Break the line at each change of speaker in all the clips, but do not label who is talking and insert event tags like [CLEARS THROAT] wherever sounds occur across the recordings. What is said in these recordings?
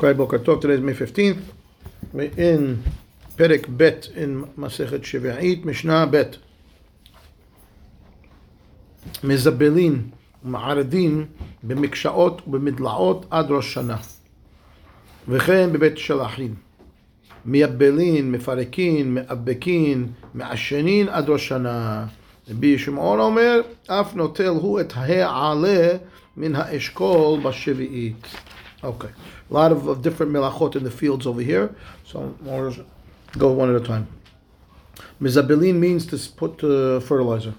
Okay, Boker Tov, today is May 15th. We're in Perek Bet in Masechet Shevi'it, Mishnah Bet. מזבלין ומערדין במקשאות ובמדלעות עד ראש שנה. וכן בבית שלחין. מייבלין, מפרקין, מאבקין, מעשנין עד ראש שנה. רבי שמעון אומר, אף נוטל הוא את העלה מן האשכול בשביעית. Okay. A lot of, of different melachot in the fields over here. So we'll go one at a time. Mizabelin means to put uh, fertilizer.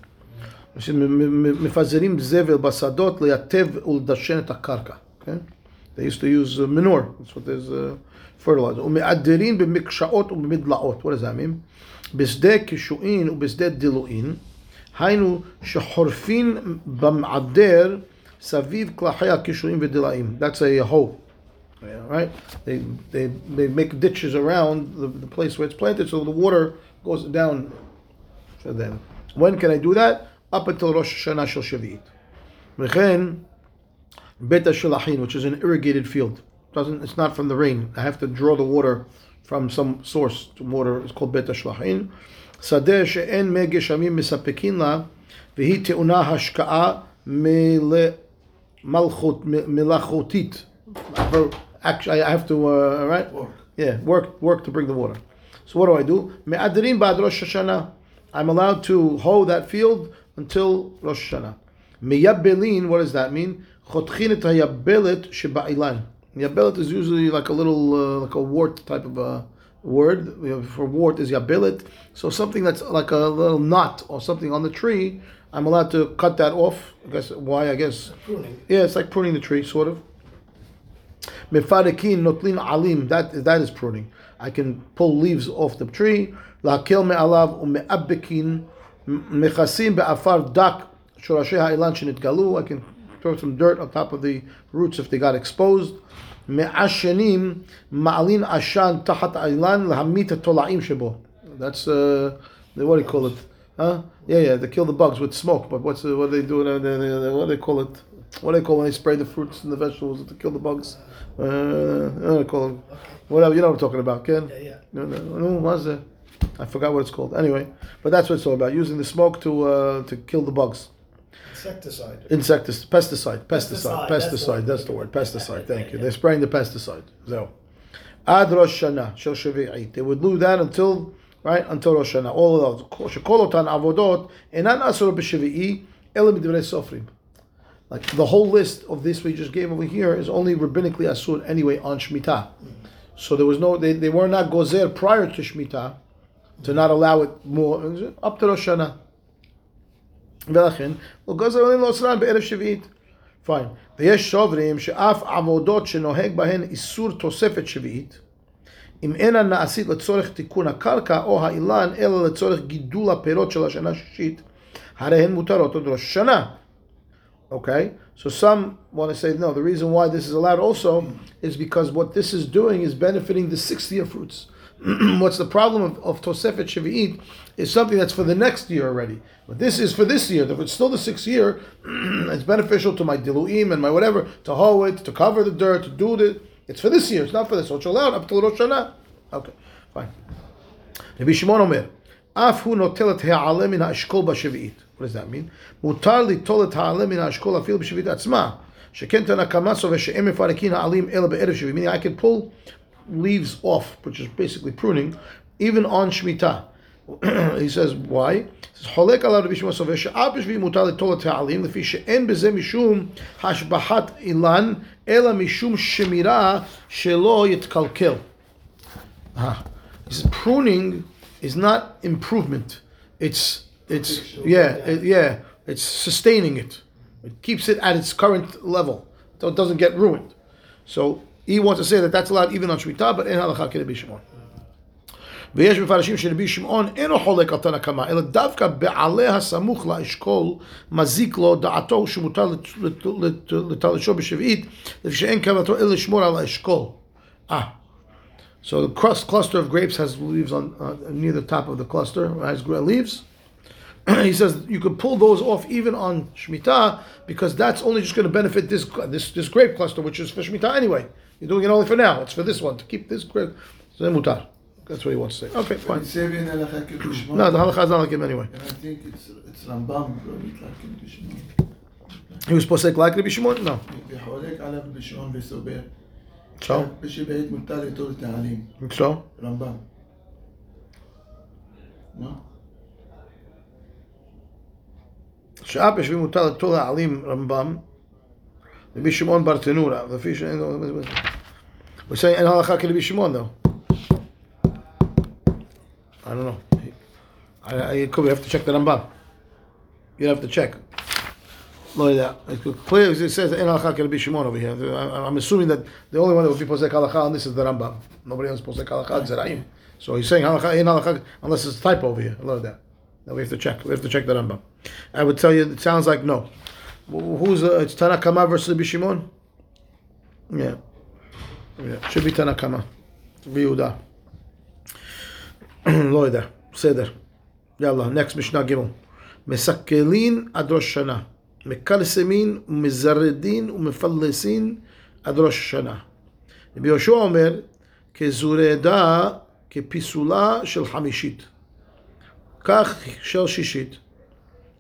מפזרים זבל בשדות ליטב ולדשן את הקרקע. Okay? They used to use uh, manure. That's what there's uh, fertilizer. ומעדרים במקשאות ובמדלעות. What does that mean? בשדה קישואין ובשדה דילואין. היינו שחורפין במעדר Saviv klahaya kishurim v'dilaim. That's a, a hoe, right? They, they they make ditches around the, the place where it's planted, so the water goes down for them. When can I do that? Up until Rosh Hashanah Shel Shavit. Mechen beta which is an irrigated field. Doesn't it's not from the rain. I have to draw the water from some source. The water is called beta shelachin. Sadeh she'en me geshamim misapekin la, v'hi te'una hashka'a malchut, milachotit. Actually, I have to, uh, right?
Work.
Yeah, work, work to bring the water. So what do I do? Me'adrim ba'ad Rosh Hashanah. I'm allowed to hoe that field until Rosh Hashanah. Meyabbelin, what does that mean? Chotchin et sheba'ilan. Yabbelet is usually like a little, uh, like a wart type of a word. For wart is yabbelet. So something that's like a little knot or something on the tree, I'm allowed to cut that off. I guess why? I guess
Pruning.
yeah, it's like pruning the tree, sort of. Mefarikin notlin alim. That that is pruning. I can pull leaves off the tree. Lakel me'alav ume'abekin mechasim be'afar dak shorashei ha'ilan shenitgalu. I can throw some dirt on top of the roots if they got exposed. Me'ashenim ma'alin ashan tahat ha'ilan lahamit tola'im shebo. That's uh, what do you call it? Huh? Yeah, yeah. They kill the bugs with smoke. But what's what do they do? They- they- What do they call it? What do they call when they spray the fruits and the vegetables to kill the bugs? Uh, what they call it. Whatever. You know what I'm talking about, Ken?
Yeah, yeah.
No, no, no. What's? I forgot what it's called. Anyway, but that's what it's all about. Using the smoke to uh, to kill the bugs.
Insecticide.
Insecticide, pesticide, pesticide,
Pesticide, that's the
pesticide.
word.
That's the word. Pesticide. Thank you. They're spraying the pesticide. So, ad Rosh Hashanah shel. They would do that until right until Rosh Hashanah. All of those. Shekol otan avodot enan asur b'shavi'i elam b'divrei sofrim. Like the whole list of this we just gave over here is only rabbinically asur anyway on Shemitah. Mm-hmm. So there was no, they, they were not gozer prior to Shemitah to not allow it more up to Rosh Hashanah. ולכן, הוא גוזר עליהם לאוסרן בערב שביעית. פיין. ויש סוברים שאף עבודות שנוהג בהן איסור תוספת שביעית, אם אינן נעשית לצורך תיקון הקרקע או האילן, אלא לצורך גידול הפירות של השנה השישית, הרי הן מותרות עוד ראש השנה. Okay, so some want to say no. The reason why this is allowed also is because what this is doing is benefiting the sixth year fruits. [CLEARS THROAT] what's the problem of, of Tosefet Shevi'it is something that's for the next year already. But this is for this year. If it's still the sixth year, [CLEARS THROAT] it's beneficial to my diluim and my whatever, to hoe it, to cover the dirt, to do it. It's for this year. It's not for this. It's allowed up till Rosh Hashanah. Okay, fine. Rabbi Shimon Omer. אף הוא נוטל את העלה מן האשכול בשביעית. What does that mean? מותר ליטול את העלה מן האשכול אפילו בשביעית עצמה. שכן תנא קמאסו ושאין מפרקין העלים אלא בערב שביעית. Meaning I can pull leaves off, which is basically pruning, even on Shemitah. [CLEARS THROAT] he says, why? He says, חולק עליו רבי שמעון סובר שאף בשביעית מותר ליטול את העלים, לפי שאין בזה משום השבחת אילן, אלא משום שמירה שלא יתקלקל. Ah. He says pruning is not improvement. It's it's yeah it- yeah it's sustaining it. It keeps it at its current level, so it doesn't get ruined. So he wants to say that that's allowed even on shmita, but אין הלכה כרבי שמעון. ויש מפרשים שרבי שמעון אינו חולק על תנא קמא, אלא דווקא בעלה הסמוך לאשכול מזיק לו דעתו שמותר לת- לת- לת- לתלשו בשביעית, לפי שאין כוונתו אלא לשמור על האשכול. Ah, so the crust cluster of grapes has leaves on uh, near the top of the cluster has gra- leaves. [CLEARS THROAT] he says you could pull those off even on Shemitah because that's only just going to benefit this this this grape cluster, which is for Shemitah anyway. You're doing it only for now. It's for this one to keep this quick. So then mutar. That's what he wants to say. Okay, fine.
It's saving halacha kibbushman.
No, the halacha is not like him anyway.
And I think it's it's Rambam probably like kibbushman.
He was supposed to take like Rabbi Shimon? No.
וחולק עליו בשעון וסובר.
So?
בשבעית מותר ליטול את העלים.
So?
רמב"ם. לא?
שעה בשביל מותר לטול העלים רמב"ם, Rabbi Shimon bar Tenura. The fish. We're saying and halacha can be Shimon though. I don't know. I, I could have to check the Rambam. You have to check. Look at that. Clearly, it says in halacha can be Shimon over here. I, am assuming that the only one that would be posek halacha on this is the Rambam. Nobody else posek halacha Zeraim. So he's saying halacha in halacha unless it's a typo over here. Look at that. Now we have to check. We have to check the Rambam. I would tell you, it sounds like no who's uh, it's Tanakama versus Rabbi Shimon? Yeah. Yeah. Should be Tanakama. Biuda. [CLEARS THROAT] Loida. Seder. Yalla. Next Mishnah Gimel. Mesakelin Adroshana. Mekarsemin Mizaredin Umefalesin Adroshana. Rabbi Yoshua Omer. Kezureda. Kepisula. Shel Hamishit. כך של שישית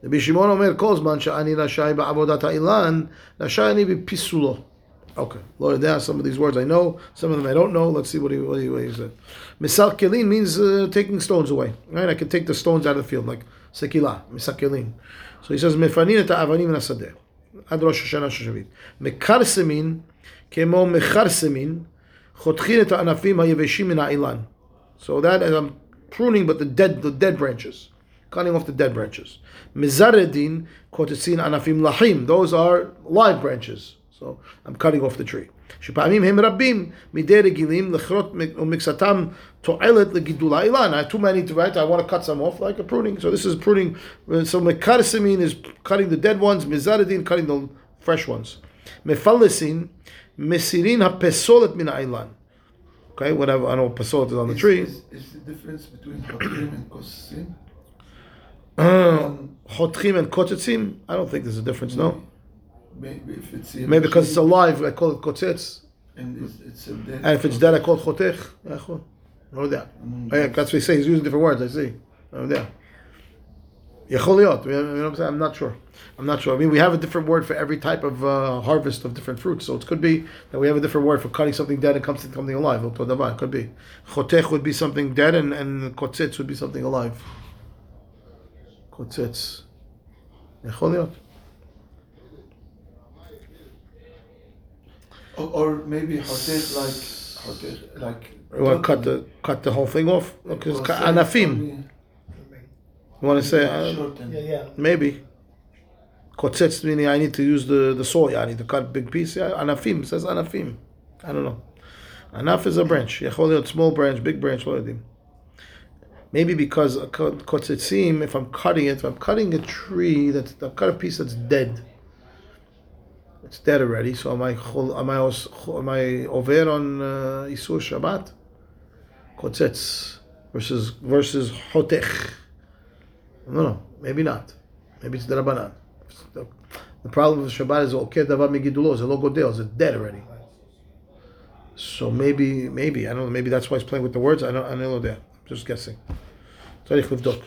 רבי שמעון אומר כל זמן שאני רשאי בעבודת האילן, רשאי אני בפיסולו. Okay, לא יודע, some of these words I know, some of them I don't know. Let's see what he, what he, what he said. Misakelin means uh, taking stones away. Right? I can take the stones out of the field, like sekila, misakelin. So he says, מפנין את האבנים מן השדה. עד ראש השנה של שביעית. מקרסמין, כמו מכרסמין, חותכין את הענפים היבשים מן האילן. So that is, I'm pruning, but the dead, the dead branches, cutting off the dead branches. Mizaredin kotetzin anafim lahim. Those are live branches. So I'm cutting off the tree. שפעמים הם רבים מדי רגילים לכרות ומקצתם תועלת לגידול האילן. I have too many to write, I want to cut some off like a pruning. So this is pruning. So מקרסמין is cutting the dead ones, מזרדין cutting the fresh ones. מפלסין מסירין הפסולת מן האילן. Okay, whatever, I know what pasolet is on the
Is-
tree.
Is, is the difference between חותכים and kosim?
Chotchim and kotetzim? I don't think there's a difference, no?
Maybe if it's
Maybe because it's alive, I call it kotetz.
and it's, it's a dead.
And if it's dead, I call it chotech. No יודע. Yeah, That's what he says. He's using different words, I see. No יודע. יכול להיות. You know what I'm saying? I'm not sure. I'm not sure. I mean, we have a different word for every type of uh, harvest of different fruits. So it could be that we have a different word for cutting something dead and comes to something alive. אותו דבר. It could be. Chotech would be something dead and, and kotetz would be something alive. kotetz. יכול להיות.
Or, or maybe חותך like חותך like.
You want to cut the cut the whole thing off? Because
Or
it's
say
anafim.
only
You want to say uh,
shorten.
Yeah, yeah.
maybe? Kotzetz meaning I need to use the the saw. Yeah, I need to cut a big piece. Yeah, anafim it says anafim. I don't know. Anaf is a branch. יכול להיות small branch, big branch. לא יודעים. Maybe because a ko- kotzetzim, if I'm cutting it, if I'm cutting a tree that's I've cut a piece that's dead. It's dead already. So am I am I am I over on uh, Isur Shabbat? Kotzetz versus versus hotech. No, no, maybe not. Maybe it's the Rabbanan. The, the problem with Shabbat is okay davar megidulo, it's a logo deal, it's dead already. So maybe, maybe I don't know. Maybe that's why he's playing with the words. I don't, I don't know that. I'm just guessing. Tzarich livdok.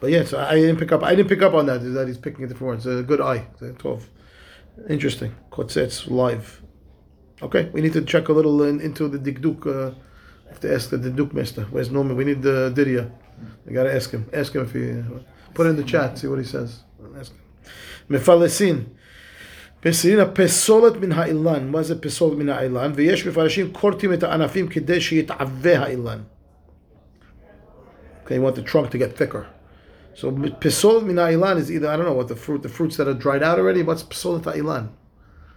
But yes, I, I didn't pick up. I didn't pick up on that. That he's picking different words. A good eye. Twelve. Interesting. Kotzetz live. Okay, we need to check a little in, into the dikduk. Uh, have to ask the dikduk master. Where's Norman? We need the Didia. We gotta ask him. Ask him if he put it in the chat. See what he says. Ask him. מפלסין. פסילין הפסולת מן האילן. מה זה פסולת מן האילן? ויש מפרשים כורתים את הענפים כדי שיתעבה האילן. Okay, you want the trunk to get thicker. So psolet min ha'ilan is either I don't know what the fruit, the fruits that are dried out already. What's psolet ha'ilan?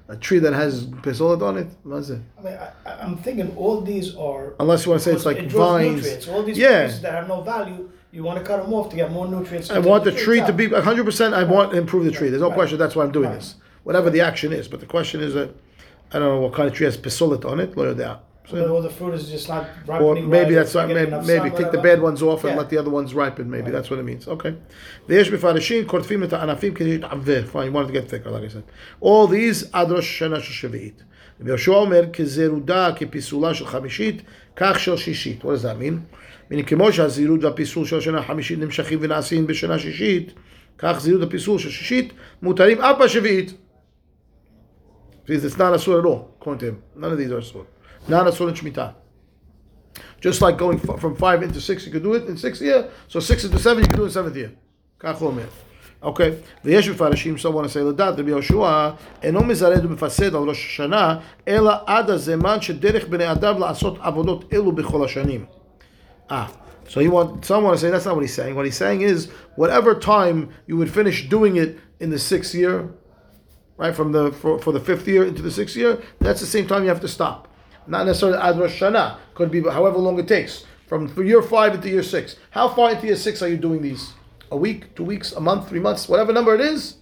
A tree that has psolet on it. What's it?
I mean, I, I'm thinking all these are.
Unless you want to say it's like
it
vines.
Nutrients. All these
Yeah.
that have no value, you want to cut them off to get more nutrients.
I want the tree to be 100%. I want to improve the tree. There's no
Right.
question. That's why I'm doing
Right.
this. Whatever the action is. But the question is that I don't know what kind of tree has psolet on it. Lo yodea.
But all the fruit is just not
Or
ripening.
maybe
right,
that's
it's
what,
getting
maybe,
enough
maybe
sun,
take the
whatever.
bad ones off and
Yeah.
let the other ones ripen. Maybe
Right.
that's what it means. Okay. ויש מפרשים קוטפים את הענפים כדי להתעבה. Fine, you wanted to get thicker, like I said. All these עד ראש השנה של שביעית. רבי יהושע אומר, כזרודה, כפיסולה של חמישית, כך של שישית. What does that mean? meaning, כמו שהזהירות והפיסול של השנה החמישית נמשכים ונעשים בשנה שישית, כך זהירות הפיסול של שישית מותרים אף בשביעית. Because it's not asur at all, according to him. None of these are asur. Not asur in Shemitah. Just like going f- from five into six, you could do it in sixth year. So six into seven, you can do it in seventh year. כך הוא אומר. אוקיי, ויש מפרשים, so want to say לדעת, רבי יהושע אינו מזרד ומפסד על ראש השנה, אלא עד הזמן שדרך בני אדם לעשות עבודות אלו בכל השנים. Ah, so you want some want to say that's not what he's saying. What he's saying is whatever time you would finish doing it in the sixth year, right from the for, for the fifth year into the sixth year, that's the same time you have to stop. Not necessarily ad Rosh Hashanah. Could be however long it takes from year five into year six. How far into year six are you doing these? A week, two weeks, a month, three months, whatever number it is.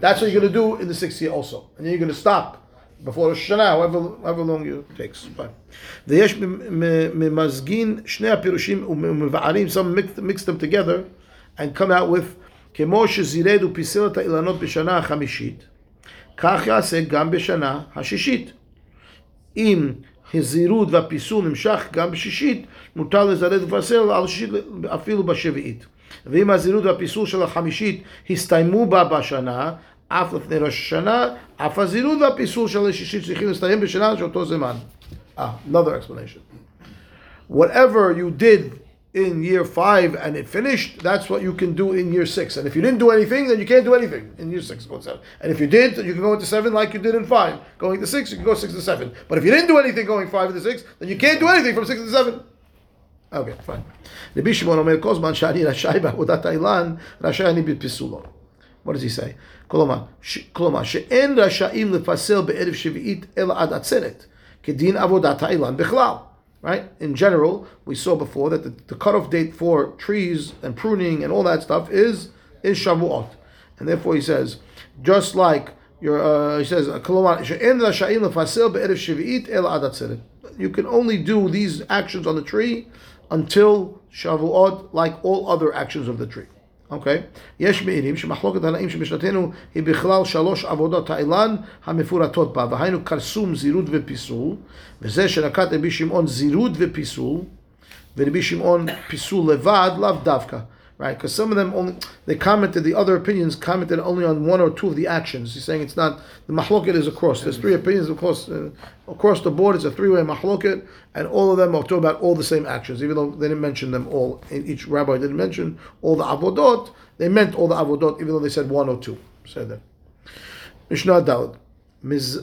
That's what you're going to do in the sixth year also, and then you're going to stop before Rosh Hashanah, however, however long it takes. Fine. ויש ממזגין שני הפירושים ומבערים, some mix, mix them together and come out with כמו שזירד ופיסל את האילנות בשנה החמישית, כך יעשה גם בשנה השישית. אם הזירות והפיסול נמשך גם בשישית, מותר לזרד ולפסל על שישית אפילו בשביעית. ואם הזירות והפיסול של החמישית הסתיימו בה בשנה, אף לפני ראש השנה, אף הזירות והפיסול של השישית צריכים להסתיים בשנה של אותו זמן. Ah, another explanation. Whatever you did in year five and it finished, that's what you can do in year six. And if you didn't do anything, then you can't do anything in year six. Go to seven. And if you did, then you can go into seven like you did in five. Going to six, you can go six to seven. But if you didn't do anything going five to six, then you can't do anything from six to seven. Okay, fine. רבי שמעון אומר, כל זמן שאני רשאי בעבודת האילן, רשאי אני בפיסולו. What does he say? כלומר, ש, כלומר, שאין רשאים לפסל בערב שביעית אלא עד עצרת, כדין עבודת האילן בכלל. right? In general, we saw before that the, the cutoff date for trees and pruning and all that stuff is is Shavuot, and therefore he says, just like your uh, he says, uh, you can only do these actions on the tree until Shavuot, like all other actions of the tree. אוקיי? יש מעירים שמחלוקת הנאים שבשנתנו היא בכלל שלוש עבודות האילן המפורטות בה, והיינו כרסום, זירות ופיסול, וזה שנקט רבי שמעון זירות ופיסול, ורבי שמעון פיסול לבד, לאו דווקא. right? Because some of them only they commented the other opinions commented only on one or two of the actions. He's saying it's not the mahloket is across. There's three opinions across uh, across the board. It's a three-way mahloket, and all of them are talking about all the same actions, even though they didn't mention them all. Each rabbi didn't mention all the avodot. They meant all the avodot, even though they said one or two. Said that. Mishnah Dalet.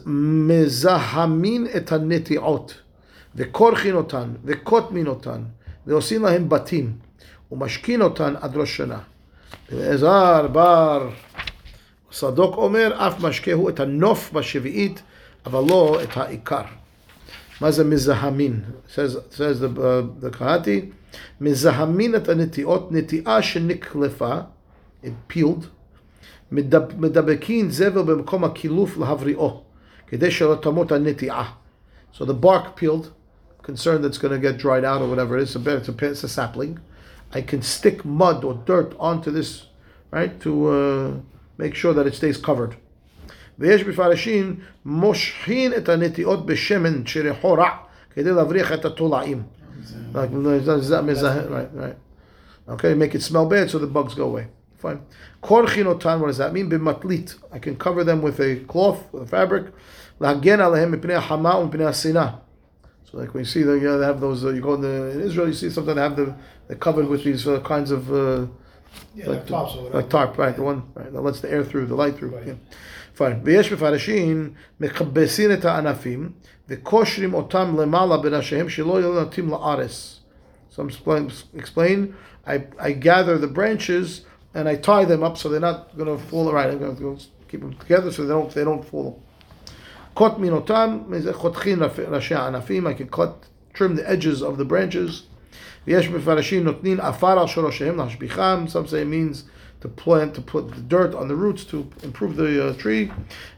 מזהמין את הנטיעות, וכורחין אותן, וקוטמין אותן, ועושים להם בתים. ומשכין אותן עד ראש שנה. אלעזר בר סדוק אומר, אף משקהו את הנוף בשביעית, אבל לא את העיקר. מה זה מזהמין? says, says the, uh, the קראתי, מזהמין את הנטיעות, נטיעה שנקלפה, it peeled, מדב, מדבקין זבל במקום הקילוף להבריאו, כדי שלא תמות הנטיעה. So the bark peeled, concerned that's going to get dried out or whatever it is, it's a, it's a sapling. I can stick mud or dirt onto this, right, to uh, make sure that it stays covered. ויש מפרשים מושכין את הנטיעות בשמן שריחו רע כדי להבריח את התולעים. Like, right, right. Okay, make it smell bad so the bugs go away. Fine. Korchin otan, what does that mean? B'matlit. I can cover them with a cloth, with a fabric. Lagen alehem mipnei hama u'mipnei asina. So like when you see the, you know, they have those, uh, you go in, the, in Israel, you see something they have the, they're covered with these uh, kinds of, uh,
Yeah, like tops or whatever.
like tarp, right? The one right, that lets the air through, the light through. Yeah. Fine. ויש מפרשים מכבסין את הענפים וקושרים אותם למעלה בראשיהם שלא יהיו נוטים לארץ. Some explain, explain I, I gather the branches and I tie them up so they're not going to fall. Right, I'm going to keep them together so they don't they don't fall. קוטמין אותם, חותכין ראשי הענפים, I can cut, trim the edges of the branches. ויש מפרשים נותנים עפר על שורשיהם להשביחם, some say it means to plant, to put the dirt on the roots to improve the uh, tree.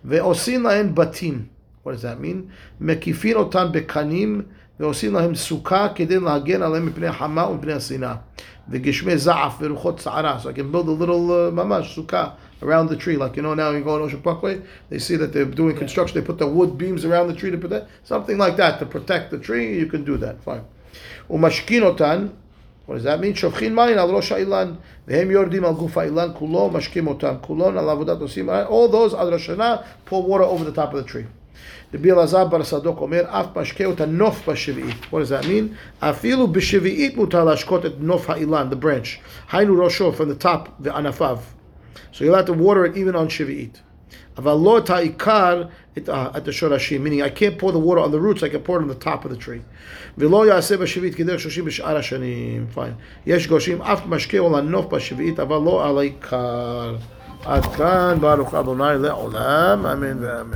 ועושים להם בתים. What does that mean? מקיפין אותם בקנים ועושים להם סוכה כדי להגן עליהם מפני החמה ומפני השנאה. וגשמי זעף ורוחות סערה. So I can build a little uh, ממש סוכה around the tree. Like you know now you go on Ocean Parkway, they see that they're doing construction. They put the wood beams around the tree to protect something like that to protect the tree. You can do that. Fine. ומשכין אותן, what does that mean? שופכין מים על ראש האילן, והם יורדים על גוף האילן כולו, משקים אותם, כולון על עבודת עושים, all those עד ראש השנה, pour water over the top of the tree. רבי אלעזר בר סדוק אומר, אף משקה אותה נוף בשביעית. What does that mean? אפילו בשביעית מותר להשקות את נוף האילן, the branch. היינו ראשו, from the top, וענפיו. So you'll have to water it even on שביעית. אבל לא את העיקר, את, ה- את השורשים, meaning I can't pour the water on the roots, I can pour it on the top of the tree. ולא יעשה בשביעית כדרך שושים בשאר השנים. fine. יש גושים אף משקה או לנוף בשביעית, אבל לא על העיקר. עד כאן, ברוך אדוני לעולם, אמן ואמן.